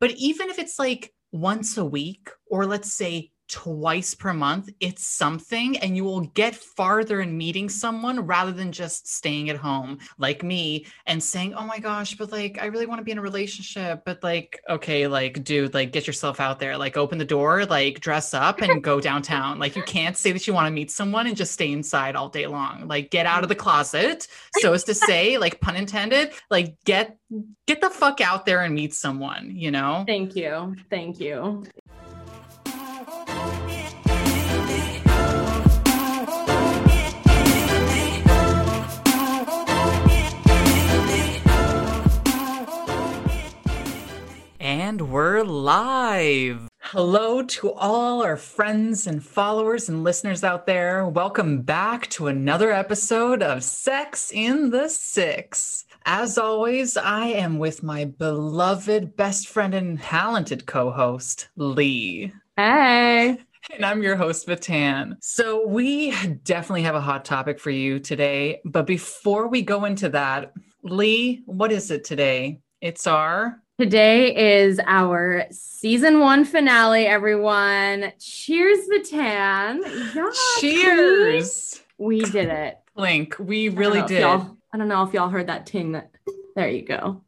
But even if it's like once a week, or let's say twice per month, it's something, and you will get farther in meeting someone rather than just staying at home like me and saying, Oh my gosh, but like, I really want to be in a relationship. But like, okay, like, dude, like, get yourself out there, like, open the door, like, dress up and go downtown. Like, you can't say that you want to meet someone and just stay inside all day long. Like, get out of the closet, so as to say, like, pun intended, like, get get the fuck out there and meet someone, you know? Thank you. Thank you. And we're live. Hello to all our friends and followers and listeners out there. Welcome back to another episode of Sex in the Six. As always, I am with my beloved best friend and talented co host, Lee. Hey. And I'm your host, Vatan. So, we definitely have a hot topic for you today. But before we go into that, Lee, what is it today? It's our Today is our season one finale, everyone. Cheers, Vatan. Yeah, Cheers. We did it. Link, we really I did. I don't know if y'all heard that ting that there you go.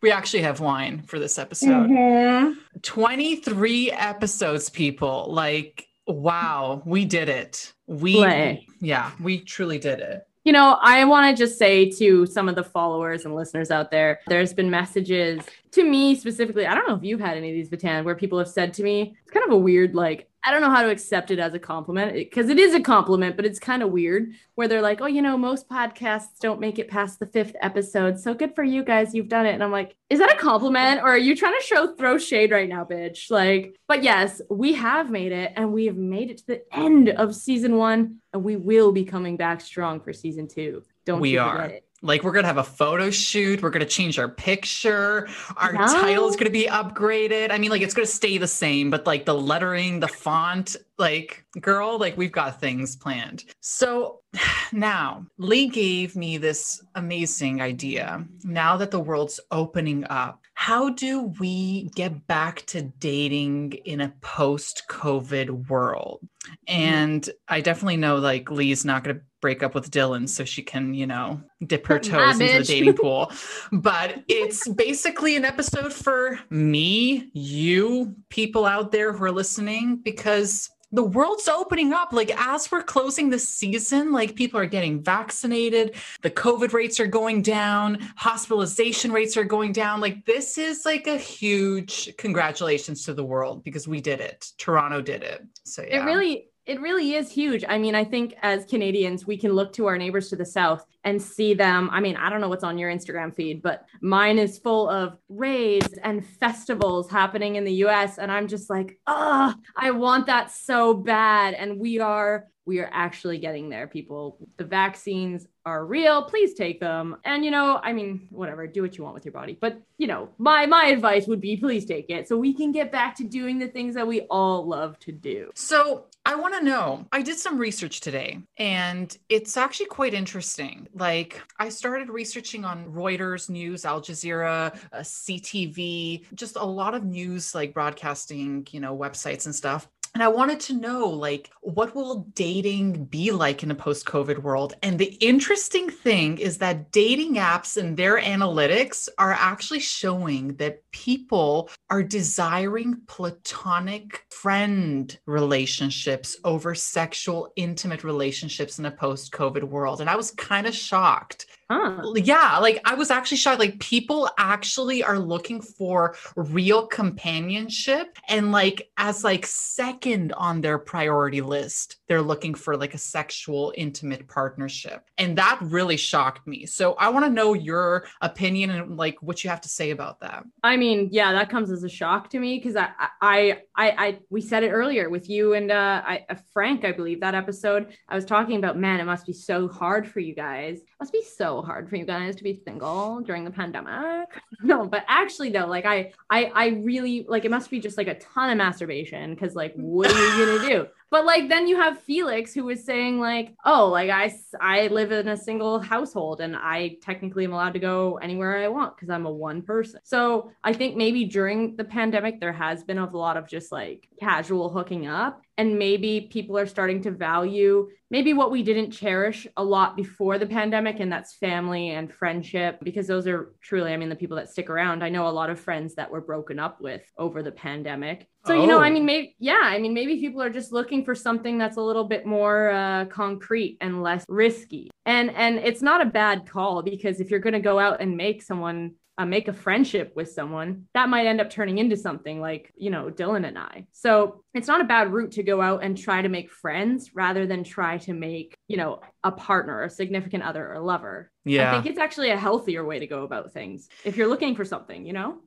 We actually have wine for this episode. Mhm. 23 episodes, people. Like, wow, we did it. We Slay. yeah, we truly did it. You know, I want to just say to some of the followers and listeners out there, there's been messages to me specifically. I don't know if you've had any of these, Vatan, where people have said to me, it's kind of a weird, like, I don't know how to accept it as a compliment because it is a compliment, but it's kind of weird where they're like, oh, you know, most podcasts don't make it past the fifth episode. So good for you guys. You've done it. And I'm like, is that a compliment or are you trying to show throw shade right now, bitch? Like, but yes, we have made it and we have made it to the end of season one and we will be coming back strong for season two. Don't We are. it. Like we're gonna have a photo shoot. We're gonna change our picture. Our No. title is gonna be upgraded. I mean, like it's gonna stay the same, but like the lettering, the font, like girl, like we've got things planned. So now Lee gave me this amazing idea. Now that the world's opening up, how do we get back to dating in a post-COVID world? Mm-hmm. And I definitely know like Lee's not gonna break up with Dylan so she can, you know, dip her Nah, toes into the dating pool. But it's basically an episode for me, you, people out there who are listening, because the world's opening up. Like, as we're closing the season, like people are getting vaccinated, the COVID rates are going down, hospitalization rates are going down. Like, this is like a huge congratulations to the world because we did it. Toronto did it. So, yeah. It really it really is huge. I mean, I think as Canadians, we can look to our neighbors to the south and see them. I mean, I don't know what's on your Instagram feed, but mine is full of raids and festivals happening in the US and I'm just like, "Ah, I want that so bad." And we are we are actually getting there, people. The vaccines are real. Please take them. And you know, I mean, whatever, do what you want with your body. But, you know, my my advice would be please take it so we can get back to doing the things that we all love to do. So I want to know. I did some research today and it's actually quite interesting. Like, I started researching on Reuters News, Al Jazeera, uh, CTV, just a lot of news, like broadcasting, you know, websites and stuff. And I wanted to know, like, what will dating be like in a post COVID world? And the interesting thing is that dating apps and their analytics are actually showing that people are desiring platonic friend relationships over sexual, intimate relationships in a post COVID world. And I was kind of shocked Huh. yeah like i was actually shocked like people actually are looking for real companionship and like as like second on their priority list they're looking for like a sexual intimate partnership and that really shocked me so i want to know your opinion and like what you have to say about that I mean, yeah, that comes as a shock to me because I, I, I, I, we said it earlier with you and uh, I, uh, Frank, I believe that episode. I was talking about, man, it must be so hard for you guys. It must be so hard for you guys to be single during the pandemic. No, but actually, though, like I, I, I really like it must be just like a ton of masturbation because, like, what are you gonna do? But like then you have Felix who was saying like, "Oh, like I I live in a single household and I technically am allowed to go anywhere I want because I'm a one person." So, I think maybe during the pandemic there has been a lot of just like casual hooking up and maybe people are starting to value maybe what we didn't cherish a lot before the pandemic and that's family and friendship because those are truly i mean the people that stick around i know a lot of friends that were broken up with over the pandemic so oh. you know i oh. mean maybe yeah i mean maybe people are just looking for something that's a little bit more uh, concrete and less risky and and it's not a bad call because if you're going to go out and make someone uh, make a friendship with someone, that might end up turning into something like, you know, Dylan and I. So it's not a bad route to go out and try to make friends rather than try to make, you know, a partner, a significant other, or lover. Yeah. I think it's actually a healthier way to go about things if you're looking for something, you know?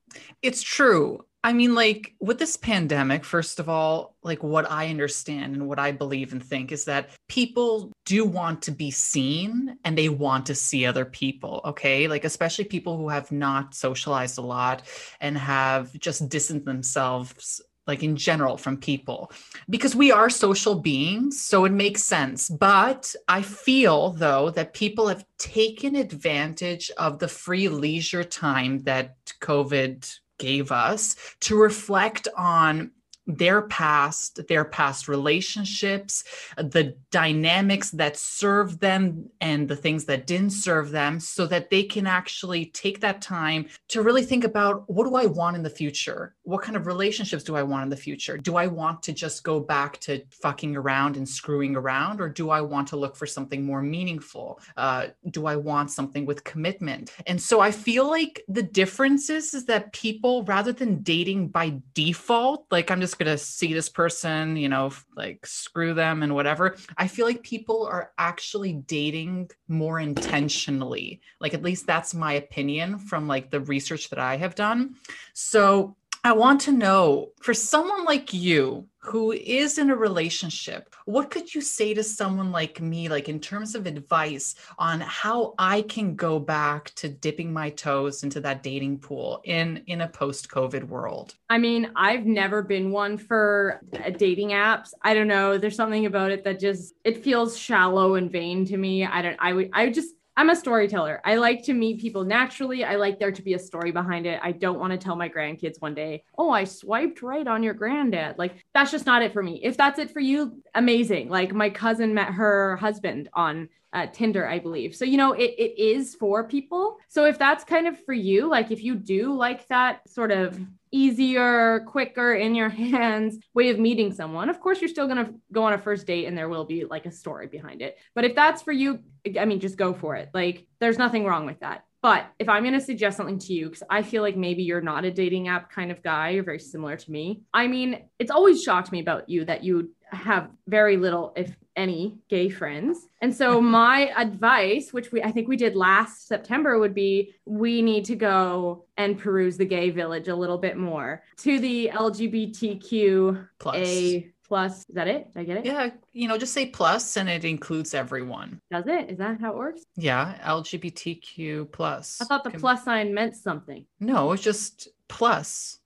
It's true. I mean, like with this pandemic, first of all, like what I understand and what I believe and think is that people do want to be seen and they want to see other people. Okay. Like, especially people who have not socialized a lot and have just distanced themselves like in general from people because we are social beings so it makes sense but i feel though that people have taken advantage of the free leisure time that covid gave us to reflect on their past, their past relationships, the dynamics that served them and the things that didn't serve them, so that they can actually take that time to really think about what do I want in the future? What kind of relationships do I want in the future? Do I want to just go back to fucking around and screwing around, or do I want to look for something more meaningful? Uh, do I want something with commitment? And so I feel like the difference is, is that people, rather than dating by default, like I'm just just going to see this person, you know, like screw them and whatever. I feel like people are actually dating more intentionally. Like, at least that's my opinion from like the research that I have done. So, I want to know for someone like you who is in a relationship, what could you say to someone like me, like in terms of advice on how I can go back to dipping my toes into that dating pool in in a post-COVID world? I mean, I've never been one for uh, dating apps. I don't know. There's something about it that just it feels shallow and vain to me. I don't. I would. I just I'm a storyteller. I like to meet people naturally. I like there to be a story behind it. I don't want to tell my grandkids one day, oh, I swiped right on your granddad. Like, that's just not it for me. If that's it for you, amazing. Like, my cousin met her husband on uh, Tinder, I believe. So, you know, it, it is for people. So, if that's kind of for you, like if you do like that sort of easier, quicker, in your hands way of meeting someone, of course, you're still going to go on a first date and there will be like a story behind it. But if that's for you, I mean, just go for it. Like, there's nothing wrong with that. But if I'm going to suggest something to you, because I feel like maybe you're not a dating app kind of guy, you're very similar to me. I mean, it's always shocked me about you that you have very little, if any, gay friends. And so my advice, which we I think we did last September, would be we need to go and peruse the gay village a little bit more to the LGBTQ plus. A plus. Is that it? Did I get it? Yeah, you know, just say plus and it includes everyone. Does it? Is that how it works? Yeah, LGBTQ plus. I thought the plus sign meant something. No, it's just plus.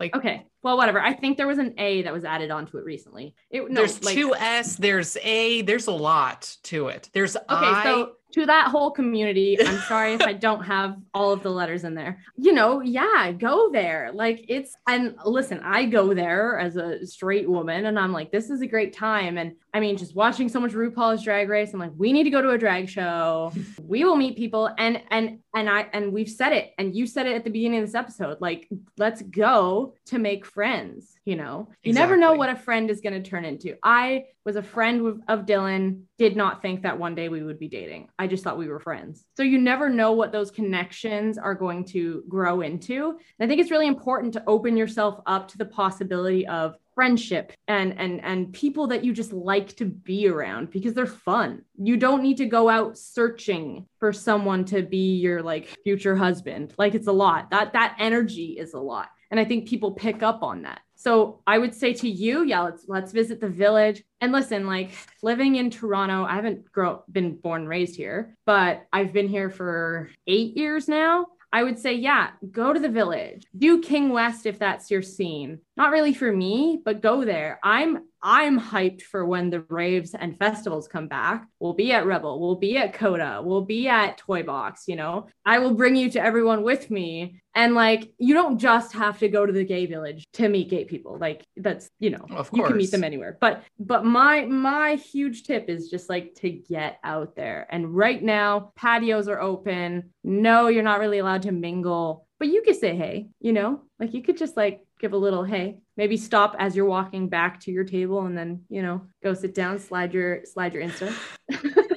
Like okay, well, whatever. I think there was an A that was added onto it recently. It, no, there's like, two S. There's A. There's a lot to it. There's okay. I, so to that whole community. I'm sorry if I don't have all of the letters in there. You know, yeah, go there. Like it's and listen, I go there as a straight woman and I'm like, this is a great time. And I mean, just watching so much RuPaul's drag race, I'm like, we need to go to a drag show. we will meet people. And and and I and we've said it, and you said it at the beginning of this episode. Like, let's go to make friends you know? You never know what a friend is going to turn into. I was a friend of dylan did not think that one day we would be dating. I just thought we were friends. So you never know what those connections are going to grow into. And i think it's really important to open yourself up to the possibility of friendship and and and people that you just like to be around because they're fun. You don't need to go out searching for someone to be your like future husband. Like it's a lot. That that energy is a lot. And I think people pick up on that. So I would say to you, yeah, let's let's visit the village. And listen, like living in Toronto, I haven't grow been born raised here, but I've been here for 8 years now. I would say, yeah, go to the village. Do King West if that's your scene. Not really for me, but go there. I'm I'm hyped for when the raves and festivals come back. We'll be at Rebel, we'll be at Coda, we'll be at Toy Box, you know. I will bring you to everyone with me. And like, you don't just have to go to the gay village to meet gay people. Like, that's, you know, Of you can meet them anywhere. But, but my, my huge tip is just like to get out there. And right now, patios are open. No, you're not really allowed to mingle, but you could say, hey, you know, like you could just like give a little hey maybe stop as you're walking back to your table and then you know go sit down slide your slide your insta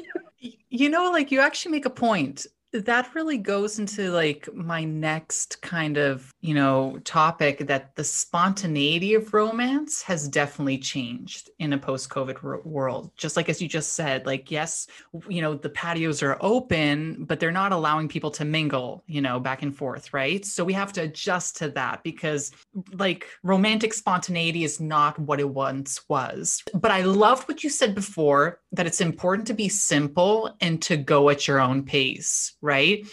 You know, like you actually make a point. That really goes into like my next kind of, you know, topic that the spontaneity of romance has definitely changed in a post-COVID world. Just like as you just said, like yes, you know, the patios are open, but they're not allowing people to mingle, you know, back and forth, right? So we have to adjust to that because like romantic spontaneity is not what it once was. But I loved what you said before that it's important to be simple and to go at your own pace, right?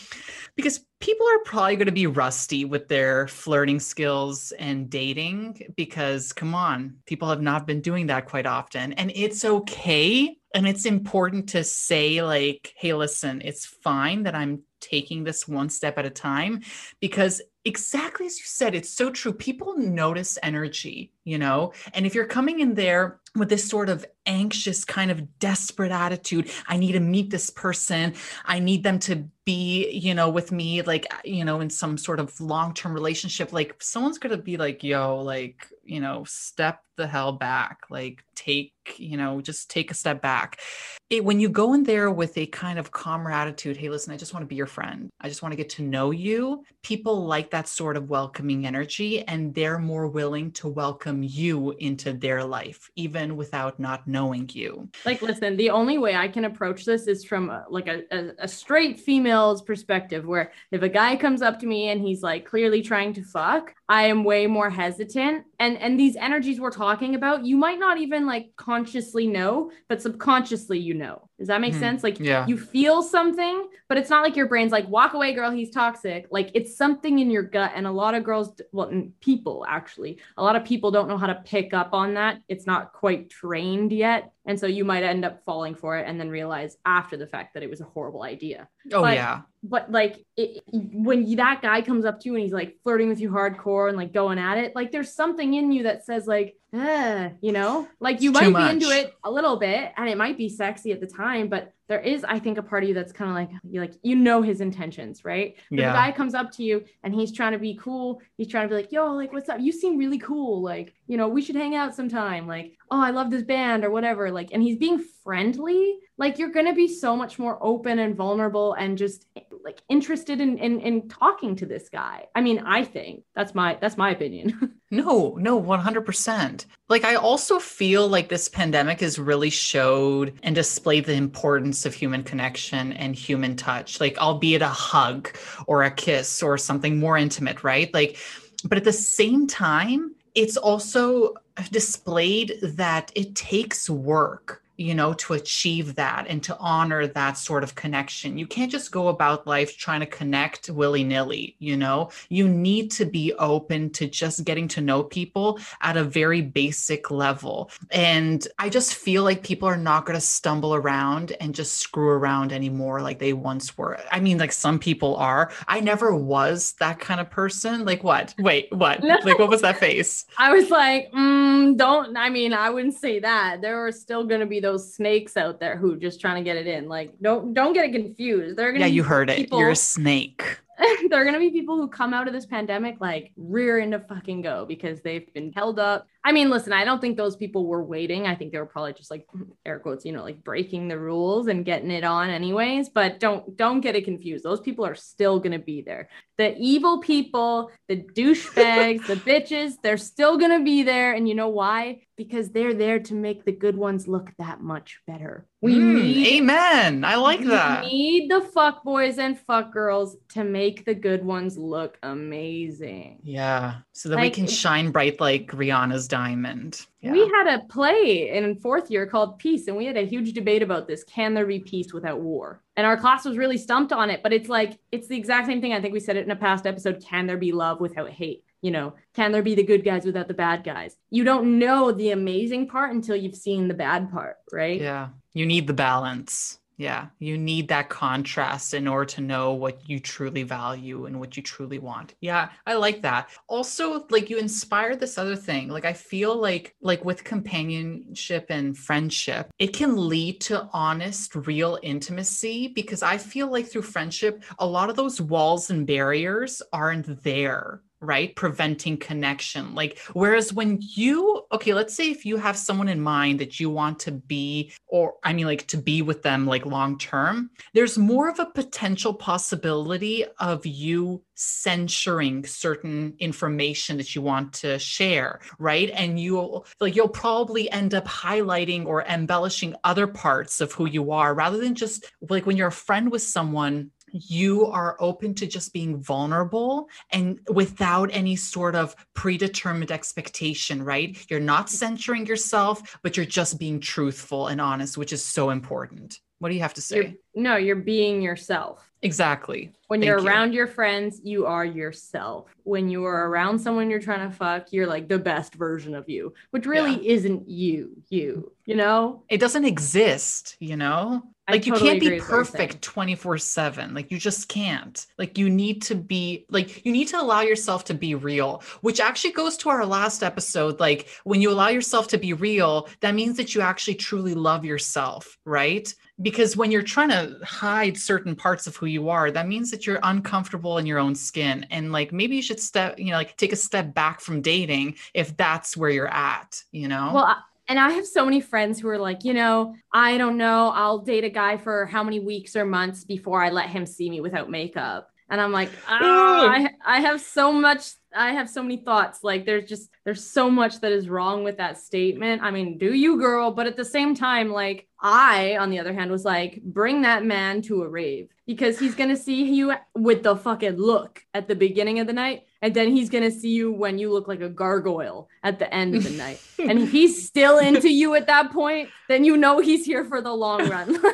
Because people are probably going to be rusty with their flirting skills and dating because come on, people have not been doing that quite often. And it's okay and it's important to say like hey listen, it's fine that I'm taking this one step at a time because exactly as you said it's so true. People notice energy you know? And if you're coming in there with this sort of anxious kind of desperate attitude i need to meet this person. I need them to be you know with me like you know in some sort of long-term relationship like someone's going to be like yo like you know step the hell back. Like take you know just take a step back. It, when you go in there with a kind of calmer attitude hey listen i just want to be your friend. I just want to get to know you people like that sort of welcoming energy and they're more willing to welcome you into their life even without not knowing you. Like listen the only way i can approach this is from uh, like a, a, a straight female's perspective where if a guy comes up to me and he's like clearly trying to fuck i am way more hesitant. And and these energies we're talking about you might not even like consciously know but subconsciously you know. Does that make Mhm. sense? Like yeah. you feel something but it's not like your brain's like walk away girl he's toxic. Like it's something in your gut and a lot of girls well people actually. A lot of people don't know how to pick up on that. It's not quite trained yet. And so you might end up falling for it and then realize after the fact that it was a horrible idea. Oh but- yeah. but like it, when that guy comes up to you and he's like flirting with you hardcore and like going at it like there's something in you that says like eh, you know? Like you It's might be into it a little bit and it might be sexy at the time but there is i think a part of you that's kind of like you like you know his intentions right? But Yeah. the guy comes up to you and he's trying to be cool. He's trying to be like yo like what's up? You seem really cool like you know we should hang out sometime like oh i love this band or whatever like and he's being friendly like you're gonna be so much more open and vulnerable and just like interested in in, in talking to this guy i mean i think that's my that's my opinion No, no, 100%. Like, I also feel like this pandemic has really showed and displayed the importance of human connection and human touch, like, albeit a hug or a kiss or something more intimate, right? Like, but at the same time, it's also displayed that it takes work you know to achieve that and to honor that sort of connection. You can't just go about life trying to connect willy-nilly you know? You need to be open to just getting to know people at a very basic level. And i just feel like people are not going to stumble around and just screw around anymore like they once were. I mean like some people are. I never was that kind of person. Like what? Wait what? No. like what was that face? I was like mm, don't i mean i wouldn't say that. There are still gonna be those snakes out there who just trying to get it in. Like don't don't get it confused. They're gonna yeah be you heard it. you're a snake. There are gonna be people who come out of this pandemic like rearing to fucking go because they've been held up. I mean, listen, I don't think those people were waiting. I think they were probably just like air quotes, you know, like breaking the rules and getting it on anyways. But don't don't get it confused. Those people are still gonna be there. The evil people, the douchebags, the bitches, they're still gonna be there. And you know why? Because they're there to make the good ones look that much better. We Mm, need amen i like that. we need the fuck boys and fuck girls to make the good ones look amazing. yeah so that we can shine bright like rihanna's diamond yeah. We had a play in fourth year called Peace, and we had a huge debate about this. Can there be peace without war? And our class was really stumped on it, but it's like, it's the exact same thing. I think we said it in a past episode. Can there be love without hate? you know, can there be the good guys without the bad guys? You don't know the amazing part until you've seen the bad part, right? Yeah. You need the balance. Yeah, you need that contrast in order to know what you truly value and what you truly want. Yeah, I like that. Also, like you inspire this other thing. Like I feel like like with companionship and friendship, it can lead to honest, real intimacy because I feel like through friendship, a lot of those walls and barriers aren't there right? Preventing connection. Like, whereas when you, okay, let's say if you have someone in mind that you want to be, or I mean, like to be with them like long term, there's more of a potential possibility of you censoring certain information that you want to share, right? And you'll like, you'll probably end up highlighting or embellishing other parts of who you are rather than just like when you're a friend with someone you are open to just being vulnerable and without any sort of predetermined expectation, right? You're not censoring yourself, but you're just being truthful and honest, which is so important. What do you have to say? You're, no, you're being yourself. Exactly. When Thank you're you. around your friends, you are yourself. When you are around someone you're trying to fuck, you're like the best version of you, which really Yeah. isn't you, you, you know? it doesn't exist, you know? Like you can't be with what you're saying. perfect 24/7. Like you just can't. Like you need to be like you need to allow yourself to be real, which actually goes to our last episode like when you allow yourself to be real, that means that you actually truly love yourself, right? Because when you're trying to hide certain parts of who you are, that means that you're uncomfortable in your own skin and like maybe you should step, you know, like take a step back from dating if that's where you're at, you know? Well, and I have so many friends who are like, you know, I don't know, I'll date a guy for how many weeks or months before I let him see me without makeup. And I'm like, ah, I, I have so much, I have so many thoughts. Like, there's just, there's so much that is wrong with that statement. I mean, do you, girl? But at the same time, like, I, on the other hand, was like, bring that man to a rave because he's going to see you with the fucking look at the beginning of the night. And then he's going to see you when you look like a gargoyle at the end of the night. And if he's still into you at that point, then you know he's here for the long run.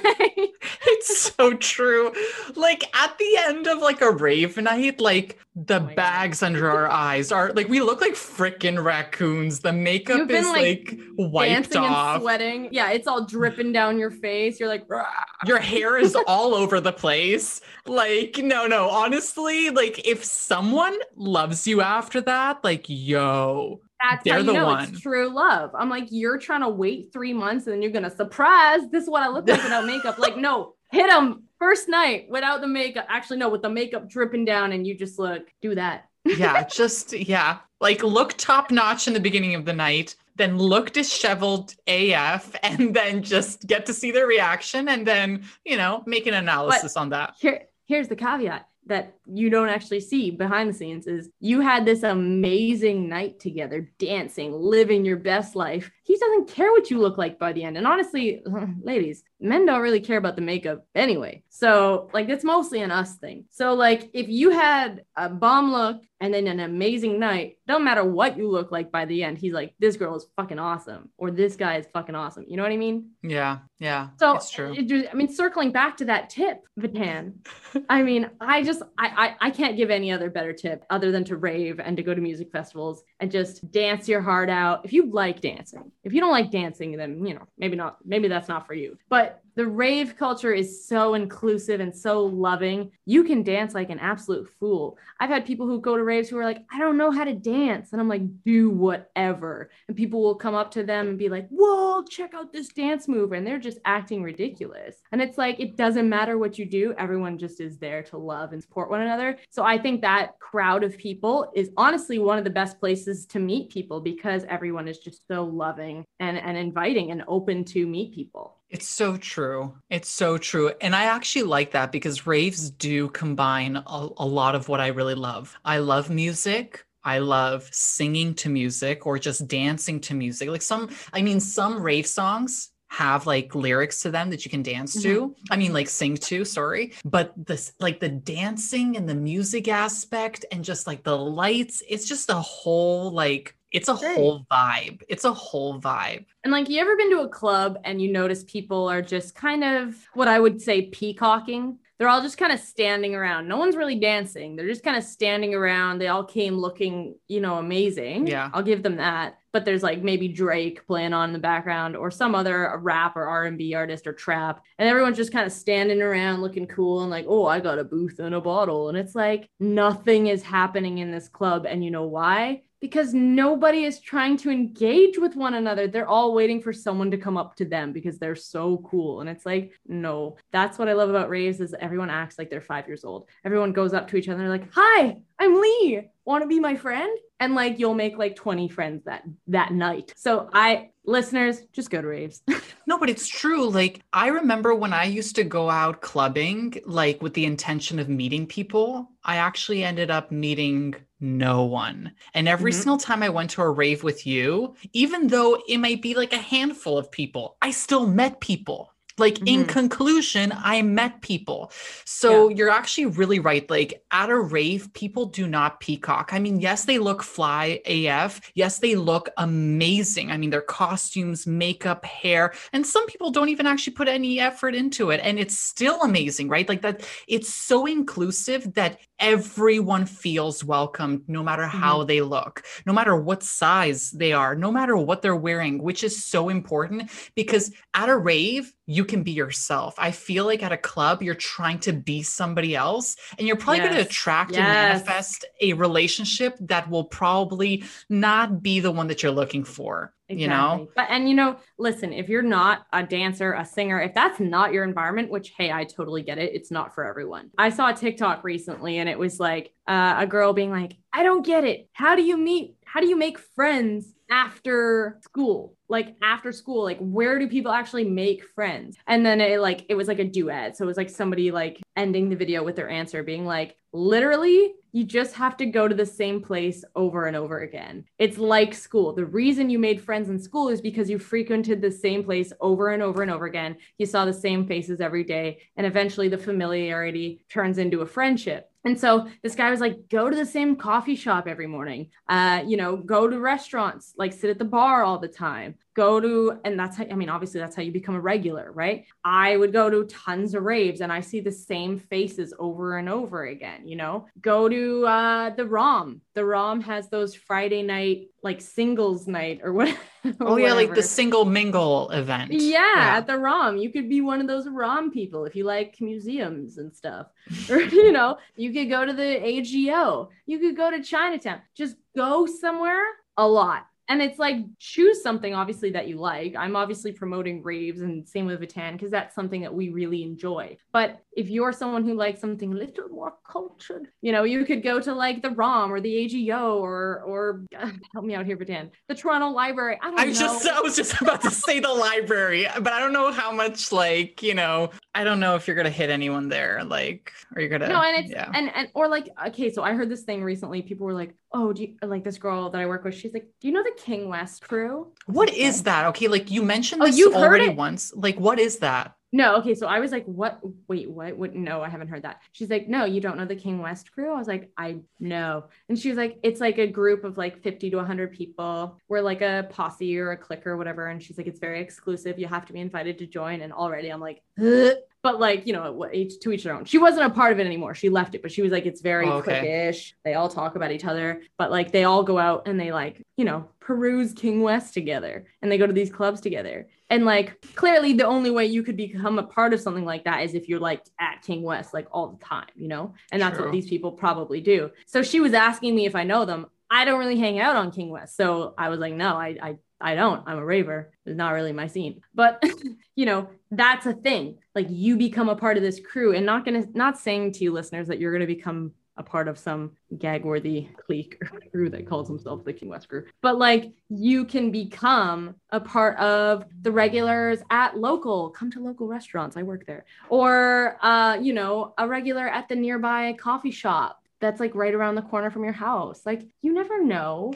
it's so true. Like at the end of like a rave night, like the Oh my God. bags under our eyes are like we look like frickin' raccoons. The makeup been, is like, like, wiped Dancing off. and sweating. Yeah, it's all dripping down your face. You're like, "Rah." Your hair is all over the place. Like, no, no, honestly, like if someone loves you after that, like, yo, that's They're how you the know one. it's true love. I'm like, you're trying to wait three months and then you're gonna surprise. This is what I look like without makeup. Like, no, hit him first night without the makeup. Actually, no, with the makeup dripping down, and you just look. Do that. yeah, just yeah, like look top notch in the beginning of the night, then look disheveled AF, and then just get to see their reaction, and then you know make an analysis on that. Here, here's the caveat that you don't actually see behind the scenes is you had this amazing night together dancing living your best life he doesn't care what you look like by the end. And honestly ladies men don't really care about the makeup anyway. So like it's mostly an us thing. So like if you had a bomb look and then an amazing night don't matter what you look like by the end he's like this girl is fucking awesome or this guy is fucking awesome. You know what i mean? Yeah, yeah, so it's true. it I mean, circling back to that tip, Vatan. I mean, I just I, I I can't give any other better tip other than to rave and to go to music festivals and just dance your heart out. If you like dancing, if you don't like dancing, then you know maybe not. Maybe that's not for you. But the rave culture is so inclusive and so loving. You can dance like an absolute fool. I've had people who go to raves who are like, I don't know how to dance. And I'm like, do whatever. And people will come up to them and be like, whoa, check out this dance move. And they're just acting ridiculous. And it's like, it doesn't matter what you do. Everyone just is there to love and support one another. So I think that crowd of people is honestly one of the best places to meet people because everyone is just so loving and, and inviting and open to meet people. It's so true. It's so true. And I actually like that because raves do combine a, a lot of what I really love. I love music. I love singing to music or just dancing to music. Like some, I mean, some rave songs have like lyrics to them that you can dance to. Mm-hmm. I mean, like sing to, sorry. But this, like the dancing and the music aspect and just like the lights, it's just a whole, like, it's a Great. whole vibe. It's a whole vibe. And like, you ever been to a club and you notice people are just kind of what I would say peacocking? they're all just kind of standing around. No one's really dancing. They're just kind of standing around. They all came looking, you know, amazing. Yeah. I'll give them that. But there's like maybe Drake playing on in the background or some other rap or R&B artist or trap. And everyone's just kind of standing around looking cool and like, "Oh, I got a booth and a bottle." And it's like nothing is happening in this club and you know why? Because nobody is trying to engage with one another. They're all waiting for someone to come up to them because they're so cool. And it's like, no, that's what I love about raves is everyone acts like they're five years old. Everyone goes up to each other like, hi, I'm Lee. Want to be my friend? And like you'll make like 20 friends that that night. So I listeners, just go to raves. No, but it's true. Like, I remember when I used to go out clubbing, like with the intention of meeting people, I actually ended up meeting no one. And every Mhm. single time I went to a rave with you, even though it might be like a handful of people, I still met people. Like, in Mhm. conclusion, I met people. So you're actually really right. Like, at a rave, people do not peacock. I mean, yes, they look fly AF. Yes, they look amazing. I mean, their costumes, makeup, hair, and some people don't even actually put any effort into it. And it's still amazing, right? Like, that it's so inclusive that everyone feels welcome no matter how mm-hmm. they look, no matter what size they are, no matter what they're wearing, which is so important because at a rave, you can be yourself. I feel like at a club, you're trying to be somebody else, and you're probably going to Yes. attract and manifest a relationship that will probably not be the one that you're looking for. You know? But and you know, listen, if you're not a dancer, a singer, if that's not your environment, which hey, I totally get it, it's not for everyone. I saw a TikTok recently and it was like uh, a girl being like, "I don't get it. How do you meet? How do you make friends after school? Like after school, like where do people actually make friends?" And then it like it was like a duet. So it was like somebody like ending the video with their answer being like, "Literally, you just have to go to the same place over and over again. It's like school. The reason you made friends in school is because you frequented the same place over and over and over again. You saw the same faces every day, and eventually the familiarity turns into a friendship. And so this guy was like, go to the same coffee shop every morning. Uh, you know, go to restaurants, like sit at the bar all the time. Go to, and that's how, I mean, obviously that's how you become a regular, right? I would go to tons of raves and I see the same faces over and over again, you know? Go to uh the ROM. The ROM has those Friday night like singles night or what Oh, yeah, like the single mingle event. Yeah, at the ROM. You could be one of those ROM people if you like museums and stuff. Or, you know, you could go to the AGO. You could go to Chinatown. Just go somewhere a lot. And it's like choose something obviously that you like. I'm obviously promoting raves and same with Vatan because that's something that we really enjoy. But if you're someone who likes something a little more cultured, you know, you could go to like the ROM or the AGO or or help me out here, Vatan, the Toronto Library. I don't I know. was just I was just about to say the library, but I don't know how much like, you know, I don't know if you're gonna hit anyone there. Like, are you gonna no and it's yeah. and and or like okay so i heard this thing recently people were like oh do you like this girl that i work with she's like do you know the king west crew What Okay. is that? Okay, like you mentioned Oh, this heard already it? once. Like, what is that? no okay so i was like what wait what what no i haven't heard that she's like no you don't know the king west crew i was like i know and she was like it's like a group of like 50 to 100 people we're like a posse or a clique or whatever and she's like it's very exclusive you have to be invited to join and already i'm like "Ugh." But like you know each to each their own she wasn't a part of it anymore she left it but she was like it's very Oh, okay. cliquish they all talk about each other but like they all go out and they like you know peruse king west together and they go to these clubs together and like clearly the only way you could become a part of something like that is if you're like at king west like all the time you know and that's True. what these people probably do so she was asking me if i know them i don't really hang out on king west so i was like no i i I don't. I'm a raver. It's not really my scene. But you know, that's a thing. Like you become a part of this crew and not gonna not saying to you listeners that you're gonna become a part of some gag worthy clique or crew that calls themselves the King West crew. But like you can become a part of the regulars at local, come to local restaurants. I work there. Or uh, you know, a regular at the nearby coffee shop that's like right around the corner from your house. Like you never know.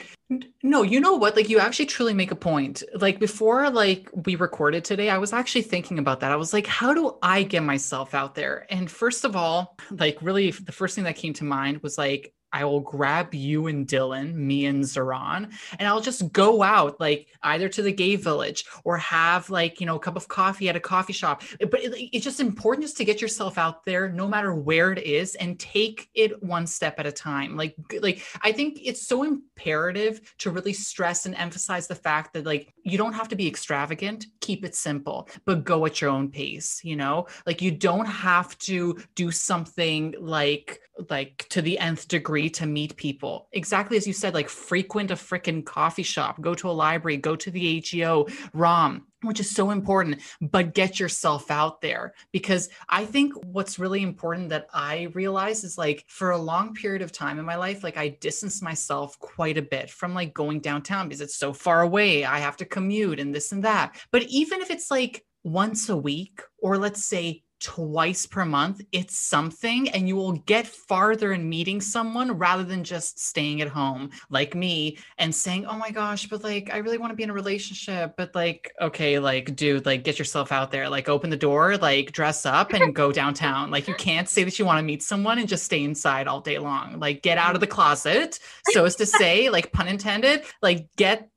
No, you know what? Like you actually truly make a point. Like before like we recorded today, I was actually thinking about that. I was like, how do I get myself out there? And first of all, like really the first thing that came to mind was like I will grab you and Dylan, me and Zoran, and I'll just go out like either to the gay village or have like, you know, a cup of coffee at a coffee shop. But it, it's just important just to get yourself out there no matter where it is and take it one step at a time. Like like I think it's so imperative to really stress and emphasize the fact that like you don't have to be extravagant, keep it simple, but go at your own pace, you know? Like you don't have to do something like like to the nth degree to meet people. Exactly as you said, like frequent a freaking coffee shop, go to a library, go to the AGO, ROM, which is so important, but get yourself out there. Because I think what's really important that I realize is like for a long period of time in my life, like I distanced myself quite a bit from like going downtown because it's so far away. I have to commute and this and that. But even if it's like once a week, or let's say twice per month, it's something, and you will get farther in meeting someone rather than just staying at home like me and saying, Oh my gosh, but like, I really want to be in a relationship. But like, okay, like, dude, like, get yourself out there, like, open the door, like, dress up and go downtown. Like, you can't say that you want to meet someone and just stay inside all day long. Like, get out of the closet, so as to say, like, pun intended, like, get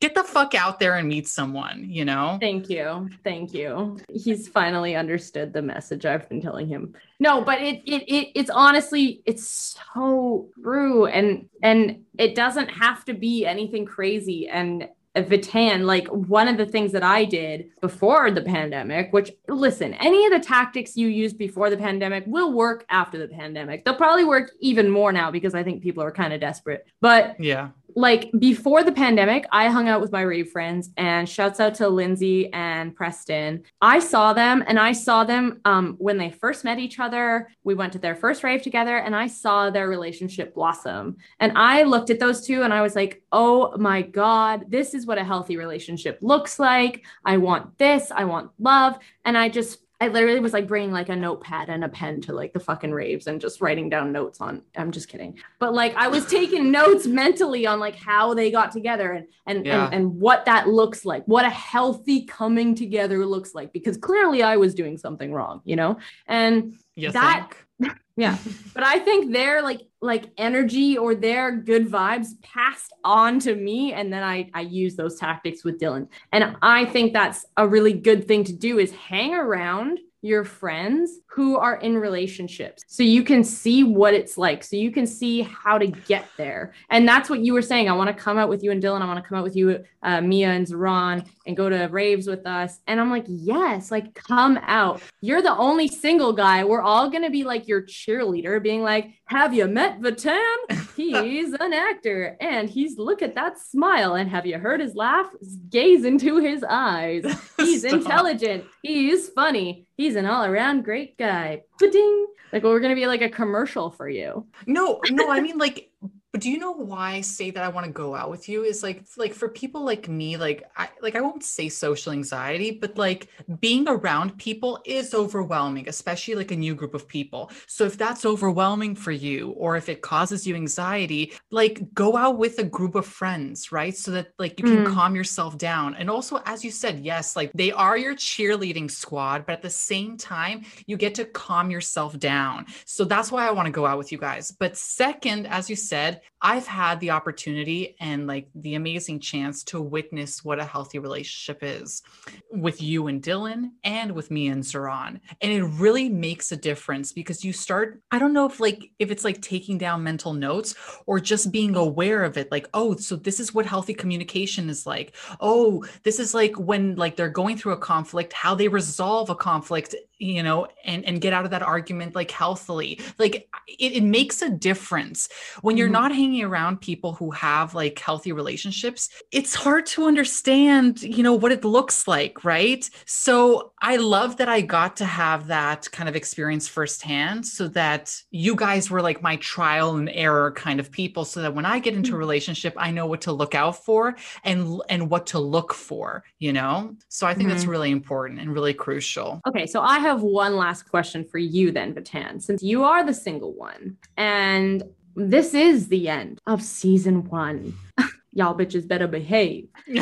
get the fuck out there and meet someone, you know? Thank you. Thank you. He's finally understood the message I've been telling him. No, but it it, it it's honestly it's so true and and it doesn't have to be anything crazy and Vatan, like one of the things that I did before the pandemic, which listen, any of the tactics you used before the pandemic will work after the pandemic. They'll probably work even more now because I think people are kind of desperate. But yeah, like before the pandemic, I hung out with my rave friends and shouts out to Lindsay and Preston. I saw them and I saw them um, when they first met each other. We went to their first rave together and I saw their relationship blossom. And I looked at those two and I was like, oh my God, this is what a healthy relationship looks like. I want this. I want love. And I just I literally was like bringing like a notepad and a pen to like the fucking raves and just writing down notes on. I'm just kidding, but like I was taking notes mentally on like how they got together and and, yeah. and and what that looks like, what a healthy coming together looks like. Because clearly I was doing something wrong, you know, and you that. yeah but i think their like like energy or their good vibes passed on to me and then i i use those tactics with dylan and i think that's a really good thing to do is hang around your friends who are in relationships. So you can see what it's like. So you can see how to get there. And that's what you were saying. I want to come out with you and dylan. I want to come out with you uh, mia and Zoran and go to raves with us. And i'm like yes like come out. You're the only single guy. We're all going to be like your cheerleader being like have you met vatan? He's an actor and he's look at that smile. And have you heard his laugh? Gaze into his eyes. He's intelligent. He's funny. He's an all-around great guy. Ba-ding. Like well, we're gonna be like a commercial for you. No, no, I mean like but do you know why I say that I want to go out with you is like like for people like me like I like I won't say social anxiety but like being around people is overwhelming especially like a new group of people. So if that's overwhelming for you or if it causes you anxiety like go out with a group of friends, right? So that like you can mm. calm yourself down. And also as you said, yes, like they are your cheerleading squad but at the same time you get to calm yourself down. So that's why I want to go out with you guys. But second as you said I've had the opportunity and like the amazing chance to witness what a healthy relationship is with you and Dylan and with me and Zoran. And it really makes a difference because you start, I don't know if like if it's like taking down mental notes or just being aware of it, like, oh, so this is what healthy communication is like. Oh, this is like when like they're going through a conflict, how they resolve a conflict you know and and get out of that argument like healthily like it, it makes a difference when you're mm-hmm. not hanging around people who have like healthy relationships it's hard to understand you know what it looks like right so i love that i got to have that kind of experience firsthand so that you guys were like my trial and error kind of people so that when i get into a mm-hmm. relationship i know what to look out for and and what to look for you know so i think mm-hmm. that's really important and really crucial okay so i have have one last question for you then, Vatan, since you are the single one. And this is the end of season one. Y'all bitches better behave.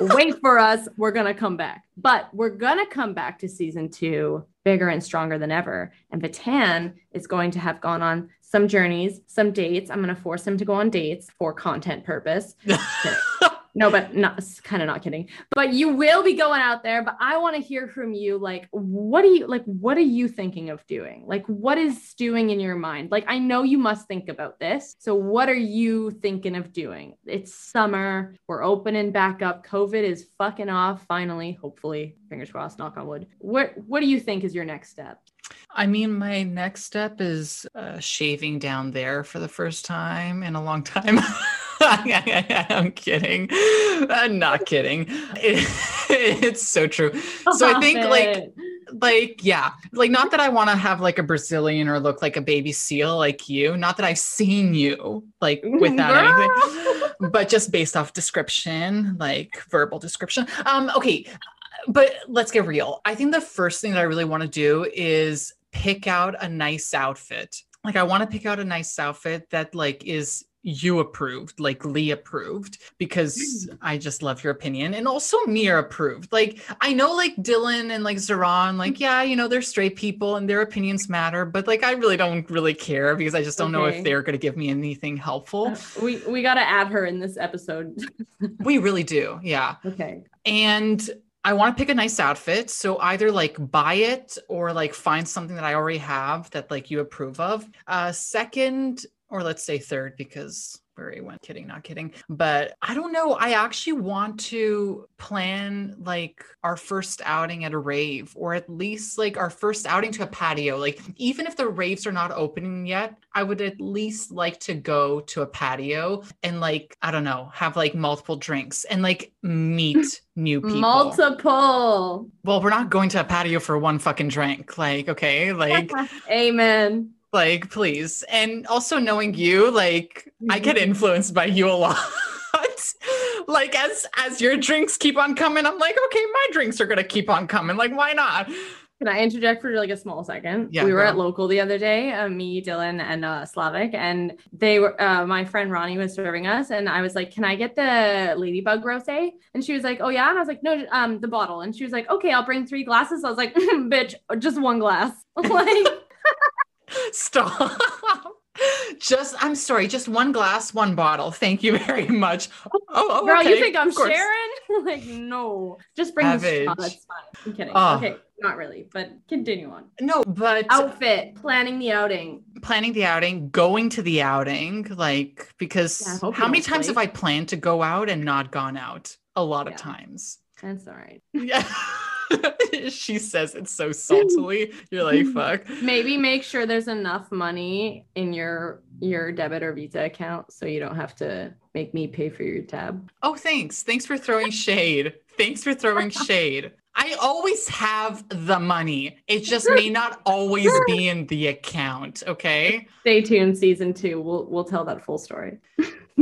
Wait for us. We're going to come back. But we're going to come back to season two bigger and stronger than ever. And Vatan is going to have gone on some journeys, some dates. I'm going to force him to go on dates for content purpose. no, but not kind of not kidding. But you will be going out there. But I want to hear from you. Like, what do you like? What are you thinking of doing? Like, what is stewing in your mind? Like, I know you must think about this. So, what are you thinking of doing? It's summer. We're opening back up. COVID is fucking off. Finally, hopefully, fingers crossed. Knock on wood. What What do you think is your next step? I mean, my next step is uh, shaving down there for the first time in a long time. I'm kidding. I'm not kidding. It, it's so true. So I think like like yeah, like not that I want to have like a Brazilian or look like a baby seal like you. Not that I've seen you like without anything, but just based off description, like verbal description. Um, okay, but let's get real. I think the first thing that I really want to do is pick out a nice outfit. Like I want to pick out a nice outfit that like is you approved, like Lee approved, because I just love your opinion. And also Mir approved. Like I know like Dylan and like Zeron, like, yeah, you know, they're straight people and their opinions matter, but like I really don't really care because I just don't okay. know if they're gonna give me anything helpful. Uh, we we gotta add her in this episode. we really do, yeah. Okay. And I want to pick a nice outfit. So either like buy it or like find something that I already have that like you approve of. Uh, second, or let's say third because where he went kidding not kidding. But i don't know i actually want to plan like our first outing at a rave or at least like our first outing to a patio. Like even if the raves are not opening yet i would at least like to go to a patio and like i don't know have like multiple drinks and like meet new people. Multiple. Well we're not going to a patio for one fucking drink. Like okay like amen like, please. And also knowing you, like, mm-hmm. I get mm-hmm. influenced by you a lot. like as as your drinks keep on coming, I'm like, okay, my drinks are gonna keep on coming. Like, why not? Can I interject for like a small second? Yeah, we were at local the other day, uh, me, Dylan, and uh, Slavic, and they were. Uh, my friend Ronnie was serving us, and I was like, "Can I get the ladybug rosé?" And she was like, "Oh yeah," and I was like, "No, um, the bottle." And she was like, "Okay, I'll bring three glasses." I was like, "Bitch, just one glass." like. Stop. just I'm sorry, just one glass, one bottle. Thank you very much. Oh, oh girl, okay, you think I'm sharing? like, no, just bring Savage. the. That's fine. I'm kidding. Oh. Okay, not really, but continue on. No, but outfit, planning the outing, planning the outing, going to the outing, like because yeah, how many times have I planned to go out and not gone out? A lot yeah. of times. That's all right. Yeah. she says it so saltily. You're like, fuck. Maybe make sure there's enough money in your your debit or Visa account so you don't have to make me pay for your tab. Oh, thanks. Thanks for throwing shade. thanks for throwing shade. I always have the money. It just may not always be in the account. Okay. Stay tuned. Season two. We'll we'll tell that full story.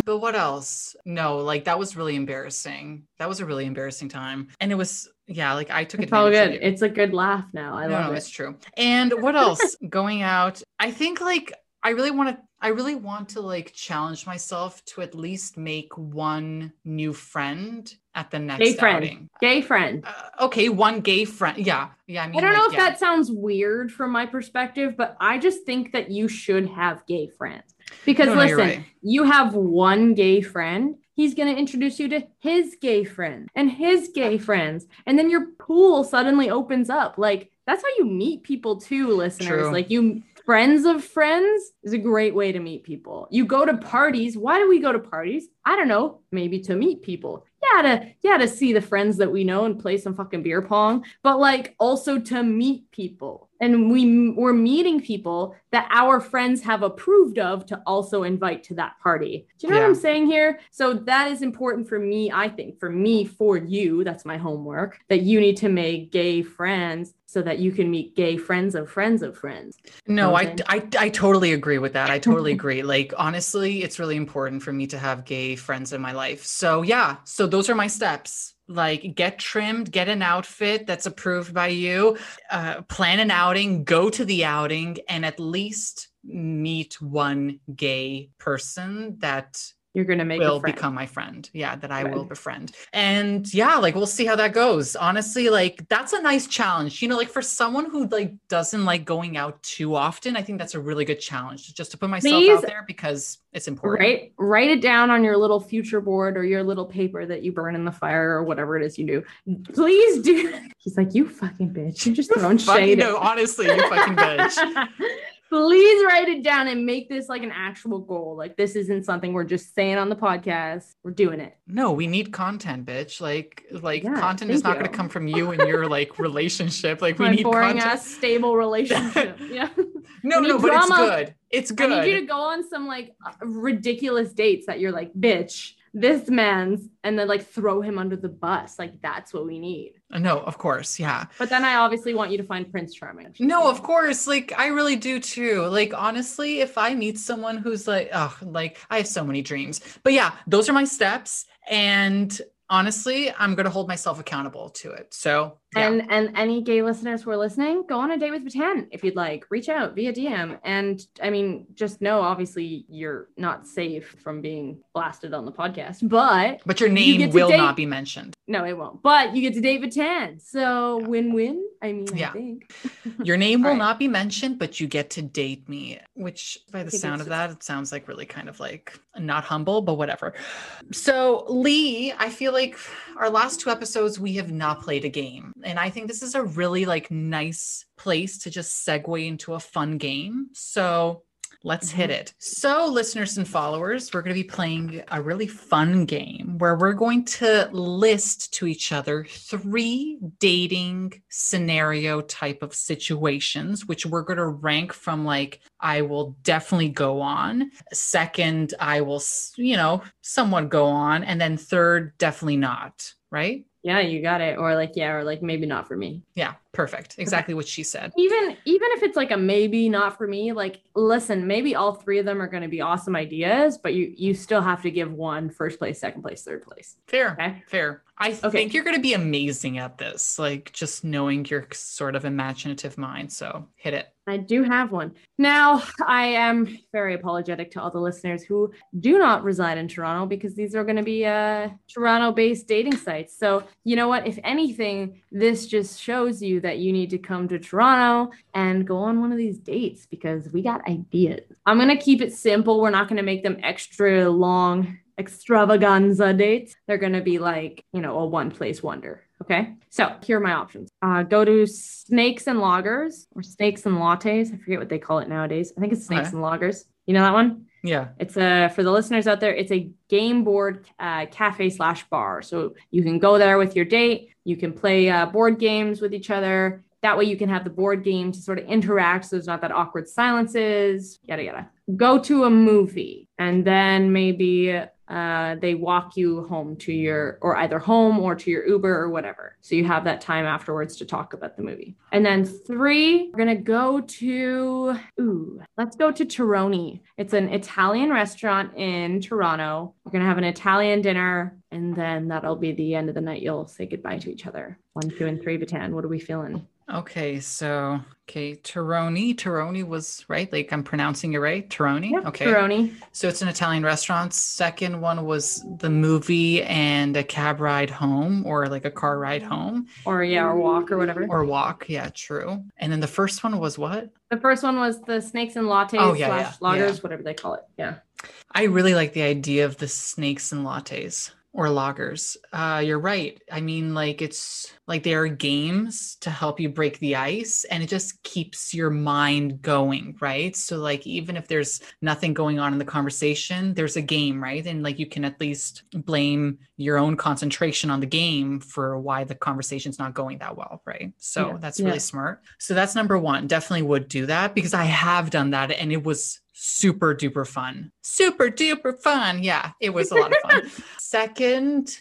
but what else? No, like that was really embarrassing. That was a really embarrassing time, and it was yeah, like I took it's all good. It. It's a good laugh now. I no, love no, it. It's true. And what else? Going out, I think like I really want to I really want to like challenge myself to at least make one new friend at the next gay friend. outing. Gay friend. Uh, okay, one gay friend. Yeah. Yeah, I mean I don't like, know if yeah. that sounds weird from my perspective, but I just think that you should have gay friends. Because no, listen, right. you have one gay friend he's going to introduce you to his gay friends and his gay friends. And then your pool suddenly opens up. Like, that's how you meet people too, listeners. True. Like, you friends of friends is a great way to meet people. You go to parties. Why do we go to parties? I don't know, maybe to meet people. Yeah, to yeah, to see the friends that we know and play some fucking beer pong, but like also to meet people and we we're meeting people that our friends have approved of to also invite to that party. Do you know yeah. what I'm saying here? So that is important for me, I think, for me, for you, that's my homework, that you need to make gay friends so that you can meet gay friends of friends of friends. No, I, I, I totally agree with that. I totally agree. Like, honestly, it's really important for me to have gay friends in my life. So, yeah, so those are my steps like get trimmed get an outfit that's approved by you uh, plan an outing go to the outing and at least meet one gay person that You're gonna make a will become my friend. Yeah, that I will befriend. And yeah, like we'll see how that goes. Honestly, like that's a nice challenge. You know, like for someone who like doesn't like going out too often, I think that's a really good challenge just to put myself Please. out there because it's important. right write it down on your little future board or your little paper that you burn in the fire or whatever it is you do. Please do. He's like, you fucking bitch. You're just throwing shade. no, honestly, you fucking bitch. Please write it down and make this like an actual goal. Like this isn't something we're just saying on the podcast. We're doing it. No, we need content, bitch. Like, like Yeah, content is not going to come from you and your like relationship. Like, we My need boring content. ass stable relationship. Yeah. no, no, need but it's good. It's good. I need you to go on some like ridiculous dates that you're like, bitch, this man's, and then like throw him under the bus. Like that's what we need. Uh, no, of course, yeah. But then I obviously want you to find Prince Charming. No, of course. Like I really do too. Like honestly, if I meet someone who's like, oh, like I have so many dreams. But yeah, those are my steps. And honestly, I'm gonna hold myself accountable to it. So yeah. And and any gay listeners who are listening, go on a date with Vatan if you'd like. Reach out via DM. And I mean, just know obviously you're not safe from being blasted on the podcast, but but your name to will date- not be mentioned. no, it won't. But you get to date Vatan. So Yeah. win-win. I mean, Yeah. I think. Your name will Alright. not be mentioned, but you get to date me, which by the sound of that, it sounds like really kind of like not humble, but whatever. So, Lee, I feel like our last two episodes, we have not played a game. And I think this is a really like nice place to just segue into a fun game. So, Let's hit mm-hmm. it. So, listeners and followers, we're going to be playing a really fun game where we're going to list to each other three dating scenario type of situations, which we're going to rank from like, I will definitely go on. Second, I will, you know, somewhat go on. And then third, definitely not. Right? Yeah, you got it. Or like, yeah, or like maybe not for me. Yeah, perfect. Exactly what she said. Even even if it's like a maybe not for me, like listen, maybe all three of them are going to be awesome ideas, but you you still have to give one first place, second place, third place. Fair. Okay. Fair. I Okay. think you're going to be amazing at this, like just knowing your sort of imaginative mind. So hit it. I do have one. Now, I am very apologetic to all the listeners who do not reside in Toronto because these are going to be uh, Toronto based dating sites. So, you know what? If anything, this just shows you that you need to come to Toronto and go on one of these dates because we got ideas. I'm going to keep it simple. We're not going to make them extra long extravaganza dates. They're going to be like, you know, a one place wonder. Okay. So here are my options. Uh, go to Snakes and Lagers or Snakes and Lattes. I forget what they call it nowadays. I think it's Snakes Okay. and Lagers. You know that one? Yeah. It's a for the listeners out there. It's a game board uh, cafe slash bar. So you can go there with your date. You can play uh, board games with each other. That way you can have the board game to sort of interact. So there's not that awkward silences. Yada yada. Go to a movie and then maybe uh, they walk you home to your or either home or to your Uber or whatever. So you have that time afterwards to talk about the movie. And then three, we're gonna go to ooh, let's go to Terroni. It's an Italian restaurant in Toronto. We're gonna have an Italian dinner, and then that'll be the end of the night. You'll say goodbye to each other. One, two, and three, Vatan. What are we feeling? Okay. So, okay. Terroni. Terroni was right. Like I'm pronouncing it right. Terroni. okay. Terroni. So it's an Italian restaurant. Second one was the movie and a cab ride home or like a car ride home Or yeah, or walk or whatever. or walk. Yeah, true. And then the first one was what? the first one was the snakes and lattes Oh, yeah, slash yeah, lagers, yeah. whatever they call it. Yeah. I really like the idea of the snakes and lattes or lagers. Uh, you're right. I mean, like it's like they are games to help you break the ice, and it just keeps your mind going, right? So, like, even if there's nothing going on in the conversation, there's a game, right? And like you can at least blame your own concentration on the game for why the conversation's not going that well, right? So Yeah, that's yeah. really smart. So that's number one. Definitely would do that because I have done that and it was super duper fun. Super duper fun. Yeah, it was a lot of fun. Second,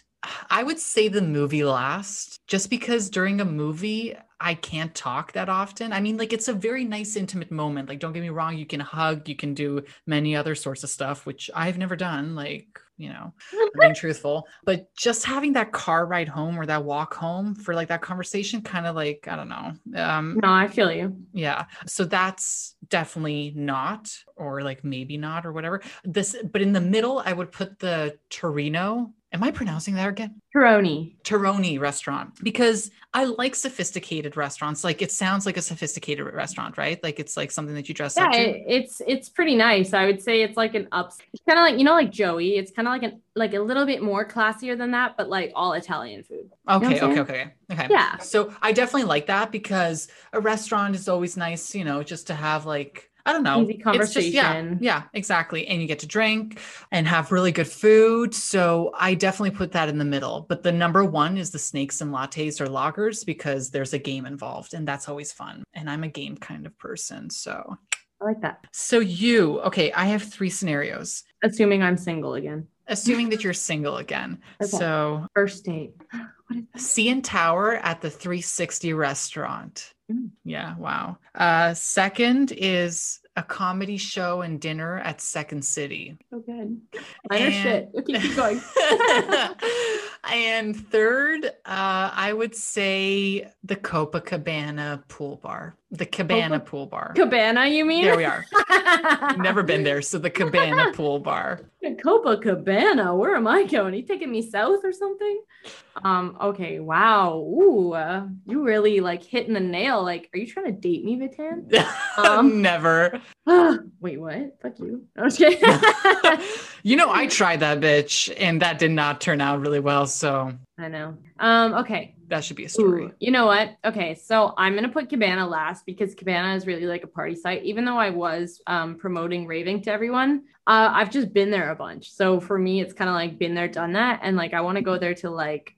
I would say the movie last, just because during a movie, I can't talk that often. I mean, like, it's a very nice, intimate moment. Like, don't get me wrong, you can hug, you can do many other sorts of stuff, which I've never done. Like, you know, being truthful. But just having that car ride home or that walk home for like that conversation, kind of like, I don't know. Um, no, I feel you. yeah. So that's definitely not, or like maybe not, or whatever. This, but in the middle, I would put the Torino. Am I pronouncing that again? Terroni. Terroni restaurant because I like sophisticated restaurants. Like it sounds like a sophisticated restaurant, right? Like it's like something that you dress Yeah, up to. it, it's it's pretty nice. I would say it's like an ups. It's kind of like you know, like Joey. It's kind of like an like a little bit more classier than that, but like all Italian food. Okay, what I'm okay, okay, okay. Yeah. So I definitely like that because a restaurant is always nice, you know, just to have like I don't know, Easy it's just- yeah, yeah, exactly, and you get to drink and have really good food. So I definitely put that in the middle. But the number one is the snakes and lattes or lagers because there's a game involved, and that's always fun. And I'm a game kind of person, so I like that. so you okay? I have three scenarios. Assuming I'm single again. Assuming that you're single again. Okay. So First date. What is CN Tower at the 360 restaurant. Mm. Yeah, wow. Uh, second is a comedy show and dinner at Second City. Oh, good? I know And- shit. Okay, keep going. and third, uh, I would say the Copacabana pool bar, the Cabana Copa- pool bar. Cabana, you mean? There we are. Never been there. So the Cabana pool bar. Copacabana. Where am I going? Are you taking me south or something? Um. Okay. Wow. Ooh. Uh, you really like hitting the nail. Like, are you trying to date me, Vatan? Um, Never. Wait. What? Fuck you. No, I'm just kidding. You know, I tried that bitch and that did not turn out really well. So I know. Um. Okay. that should be a story. Ooh, you know what? Okay, so I'm gonna put Cabana last because Cabana is really like a party site. Even though I was um, promoting raving to everyone, uh, I've just been there a bunch. So for me, it's kind of like been there, done that, and like I want to go there to like.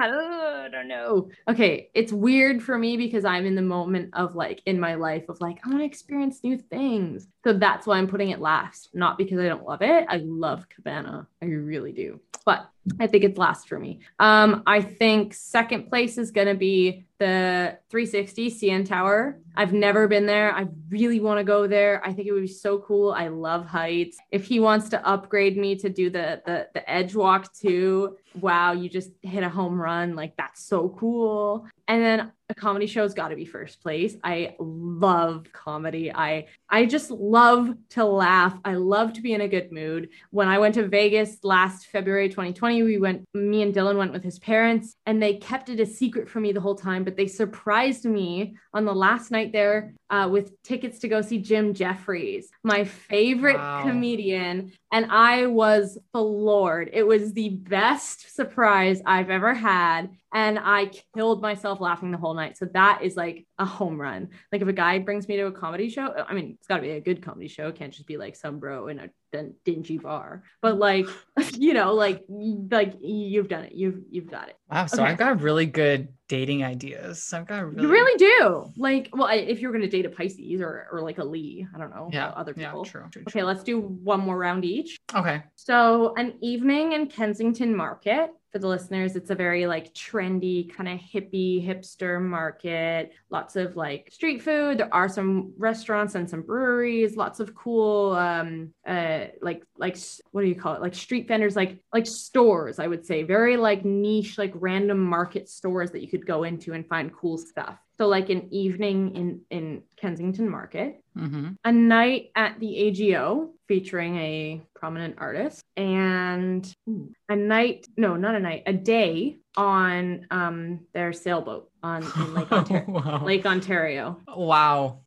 I don't know. Okay, it's weird for me because I'm in the moment of like in my life of like I want to experience new things. So that's why I'm putting it last, not because I don't love it. I love Cabana, I really do. But I think it's last for me. Um, I think second place is gonna be the 360 CN Tower. I've never been there. I really want to go there. I think it would be so cool. I love heights. If he wants to upgrade me to do the the the edge walk too, wow, you just hit a home run. Like that's so cool. And then a comedy show's got to be first place. I love comedy. I I just love to laugh. I love to be in a good mood. When I went to Vegas last February 2020, we went me and Dylan went with his parents and they kept it a secret from me the whole time, but they surprised me on the last night there uh, with tickets to go see Jim Jefferies, my favorite Wow. comedian, and I was floored. It was the best surprise I've ever had. And I killed myself laughing the whole night. So that is like a home run. Like if a guy brings me to a comedy show, I mean, it's got to be a good comedy show. It can't just be like some bro in a dingy bar. But like, you know, like like you've done it. You've you've got it. Wow. So Okay. I've got really good dating ideas. I've got really, You really do. Like, well, if you're gonna date a Pisces or or like a Lee, I don't know. yeah. other yeah, people. true, true, Okay, true. let's do one more round each. Okay. So, an evening in Kensington Market. For the listeners, it's a very like trendy, kind of hippie, hipster market. Lots of like street food. There are some restaurants and some breweries. Lots of cool, um, uh, like like what do you call it? Like street vendors, like like stores. I would say very like niche, like random market stores that you could go into and find cool stuff. So, like an evening in in Kensington Market hmm a night at the AGO featuring a prominent artist and a night no not a night a day on um their sailboat on in Lake Ontario wow. Lake Ontario wow.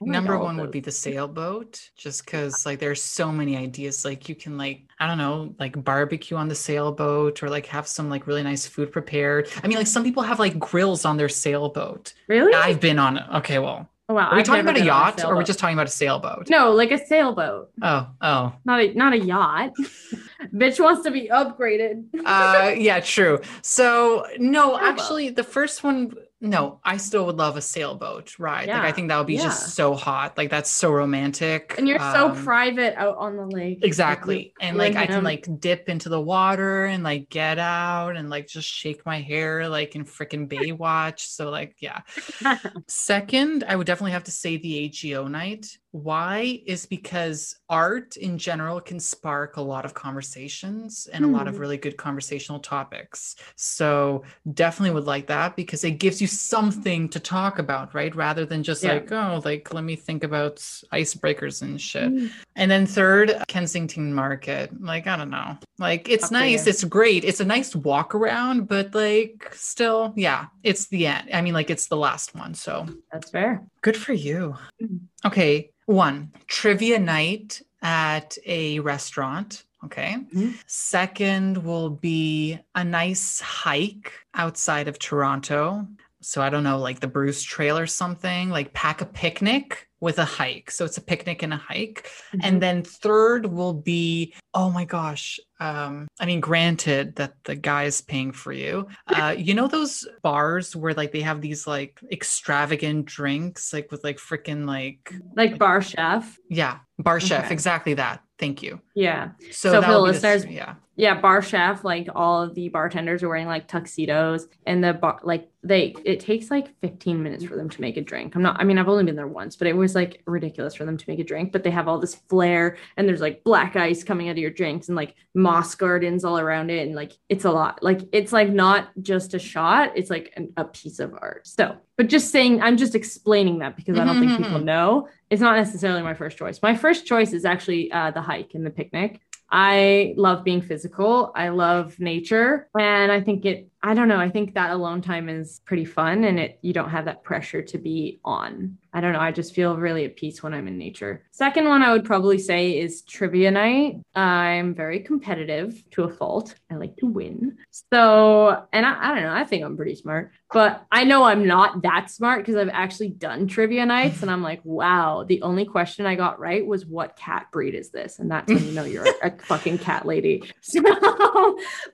Like Number one would be the sailboat, just because like there's so many ideas. Like you can like I don't know, like barbecue on the sailboat, or like have some like really nice food prepared. I mean, like some people have like grills on their sailboat. really I've been on. Okay, well, oh, wow. Are we I've talking about a yacht, or are we just talking about a sailboat? no like a sailboat. Oh, oh, not a not a yacht. Bitch wants to be upgraded. Uh, yeah, true. So no, actually, the first one no, I still would love a sailboat ride. Like I think that would be yeah. just so hot. Like that's so romantic. And you're so Um, private out on the lake. Exactly. Like, And like I can like dip into the water and like get out and like just shake my hair like in freaking Baywatch. So like yeah. Second, I would definitely have to say the AGO night. Why is because art in general can spark a lot of conversations and a lot of Hmm. really good conversational topics. So definitely would like that because it gives you something to talk about, right? Rather than just Yeah. like, oh, like let me think about icebreakers and shit. Mm. And then third, Kensington Market. Like, I don't know. Like, it's Up nice. It's great. It's a nice walk around, but like, still, yeah, it's the end. I mean, like, it's the last one. So That's fair. good for you. Mhm. Okay. One, trivia night at a restaurant. Okay. Mhm. Second will be a nice hike outside of Toronto. So I don't know, like the Bruce Trail or something, like pack a picnic with a hike. So it's a picnic and a hike. Mm-hmm. And then third will be, oh my gosh. Um, I mean, granted that the guy's paying for you. Uh, you know those bars where like they have these like extravagant drinks, like with like freaking like like bar chef. yeah, bar chef, Okay. exactly that. Thank you. Yeah. So, So for the listeners, yeah. Yeah, bar chef, like all of the bartenders are wearing like tuxedos and the bar like they it takes like 15 minutes for them to make a drink. I'm not I mean, I've only been there once, but it was like ridiculous for them to make a drink. But they have all this flair and there's like black ice coming out of your drinks and like moss gardens all around it. And like it's a lot. Like it's like not just a shot, it's like an, a piece of art. So but just saying, I'm just explaining that because I don't think people Mhm. know. It's not necessarily my first choice. My first choice is actually uh, the hike and the picnic. I love being physical. I love nature. And I think it, I don't know, I think that alone time is pretty fun and it, you don't have that pressure to be on. I don't know. I just feel really at peace when I'm in nature. Second one I would probably say is trivia night. I'm very competitive to a fault. I like to win. So, and I, I don't know, I think I'm pretty smart, but I know I'm not that smart because I've actually done trivia nights and I'm like, wow, the only question I got right was what cat breed is this? And that's when you know you're a, fucking cat lady. So,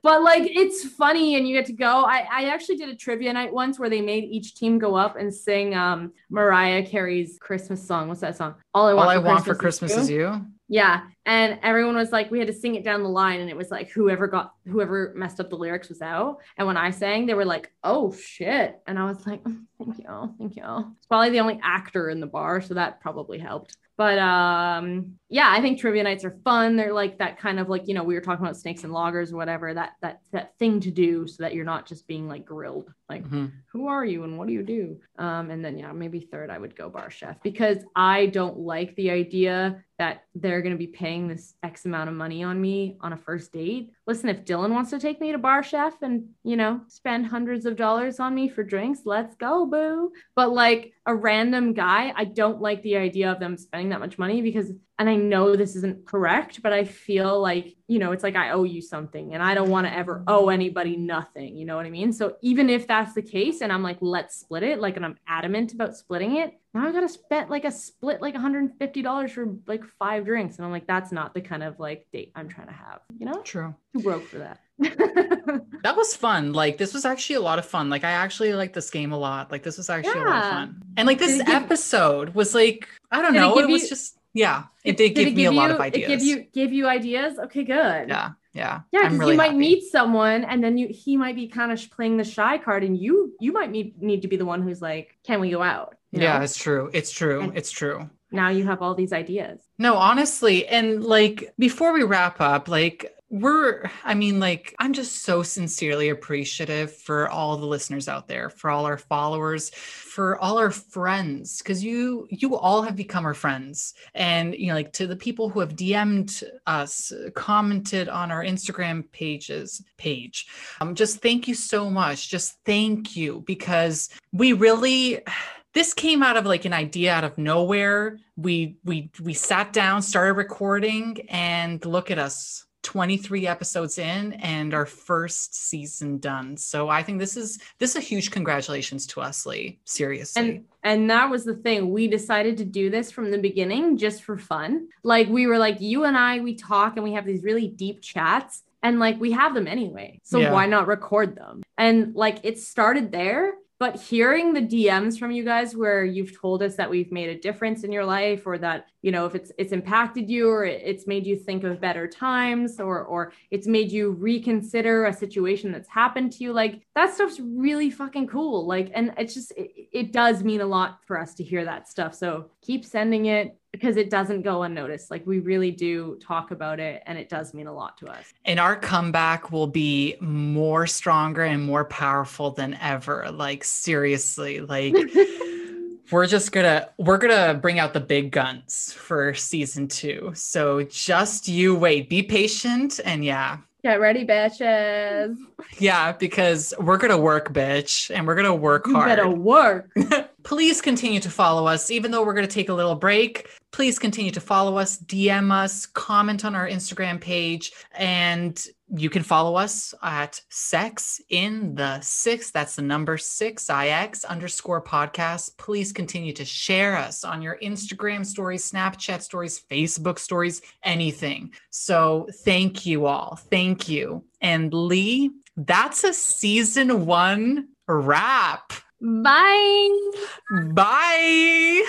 but like it's funny and you get to go. I, I actually did a trivia night once where they made each team go up and sing um Mariah Carey's Christmas song. What's that song? All I All want, I for, want for Christmas, Christmas is you. yeah. And everyone was like, we had to sing it down the line, and it was like whoever got whoever messed up the lyrics was out. And when I sang, they were like, oh shit. And I was like, "Mm, thank you, thank you. It's probably the only actor in the bar, so that probably helped. But um yeah, I think trivia nights are fun. They're like that kind of like, you know, we were talking about snakes and lagers or whatever, that that that thing to do so that you're not just being like grilled. Like Mhm. who are you and what do you do? Um, and then yeah, maybe third I would go bar chef because I don't like the idea that they're going to be paying this X amount of money on me on a first date. Listen, if Dylan wants to take me to bar chef and you know spend hundreds of dollars on me for drinks, let's go, boo. But like a random guy, I don't like the idea of them spending that much money because and I know this isn't correct, but I feel like, you know, it's like I owe you something and I don't want to ever owe anybody nothing. You know what I mean? So even if that's the case and I'm like, let's split it, like, and I'm adamant about splitting it, now I got to spend like a split, like $150 for like five drinks. And I'm like, that's not the kind of like date I'm trying to have, you know? True. Too broke for that. That was fun. Like this was actually a lot of fun. Like I actually like this game a lot. Like this was actually a lot of fun. And like this it give- episode was like I don't Did it know. It, was you- just yeah. It did, give me a lot of ideas. It give you give you ideas. Okay, good. yeah, yeah. Yeah, because really you might happy. meet someone and then you he might be kind of playing the shy card and you you might need need to be the one who's like, can we go out? You Yeah, know? it's true. It's true. And- it's true. Now you have all these ideas. No, honestly, and like before we wrap up, like we're I mean like I'm just so sincerely appreciative for all the listeners out there, for all our followers, for all our friends cuz you you all have become our friends. And you know like to the people who have DM'd us, commented on our Instagram pages page. Um just thank you so much. Just thank you because we really this came out of like an idea out of nowhere we we we sat down started recording and look at us 23 episodes in and our first season done so i think this is this is a huge congratulations to us lee seriously And and that was the thing. We decided to do this from the beginning just for fun. Like we were like you and I we talk and we have these really deep chats and like we have them anyway. So Yeah. why not record them? And like it started there but hearing the DMs from you guys where you've told us that we've made a difference in your life or that, you know, if it's it's impacted you or it's made you think of better times or or it's made you reconsider a situation that's happened to you, like that stuff's really fucking cool. Like and it's just it, it does mean a lot for us to hear that stuff. So keep sending it because it doesn't go unnoticed. Like we really do talk about it and it does mean a lot to us. And our comeback will be more stronger and more powerful than ever. Like seriously, like we're just gonna we're gonna bring out the big guns for season two. So just you wait, be patient and yeah. Get ready, bitches. Yeah, because we're gonna work, bitch, and we're gonna work hard. You hard. better work. please continue to follow us even though we're going to take a little break please continue to follow us dm us comment on our instagram page and you can follow us at sex in the six. That's the number six ix underscore podcast. Please continue to share us on your instagram stories snapchat stories facebook stories anything. So thank you all. Thank you. And lee that's a season one wrap. Bye. Bye.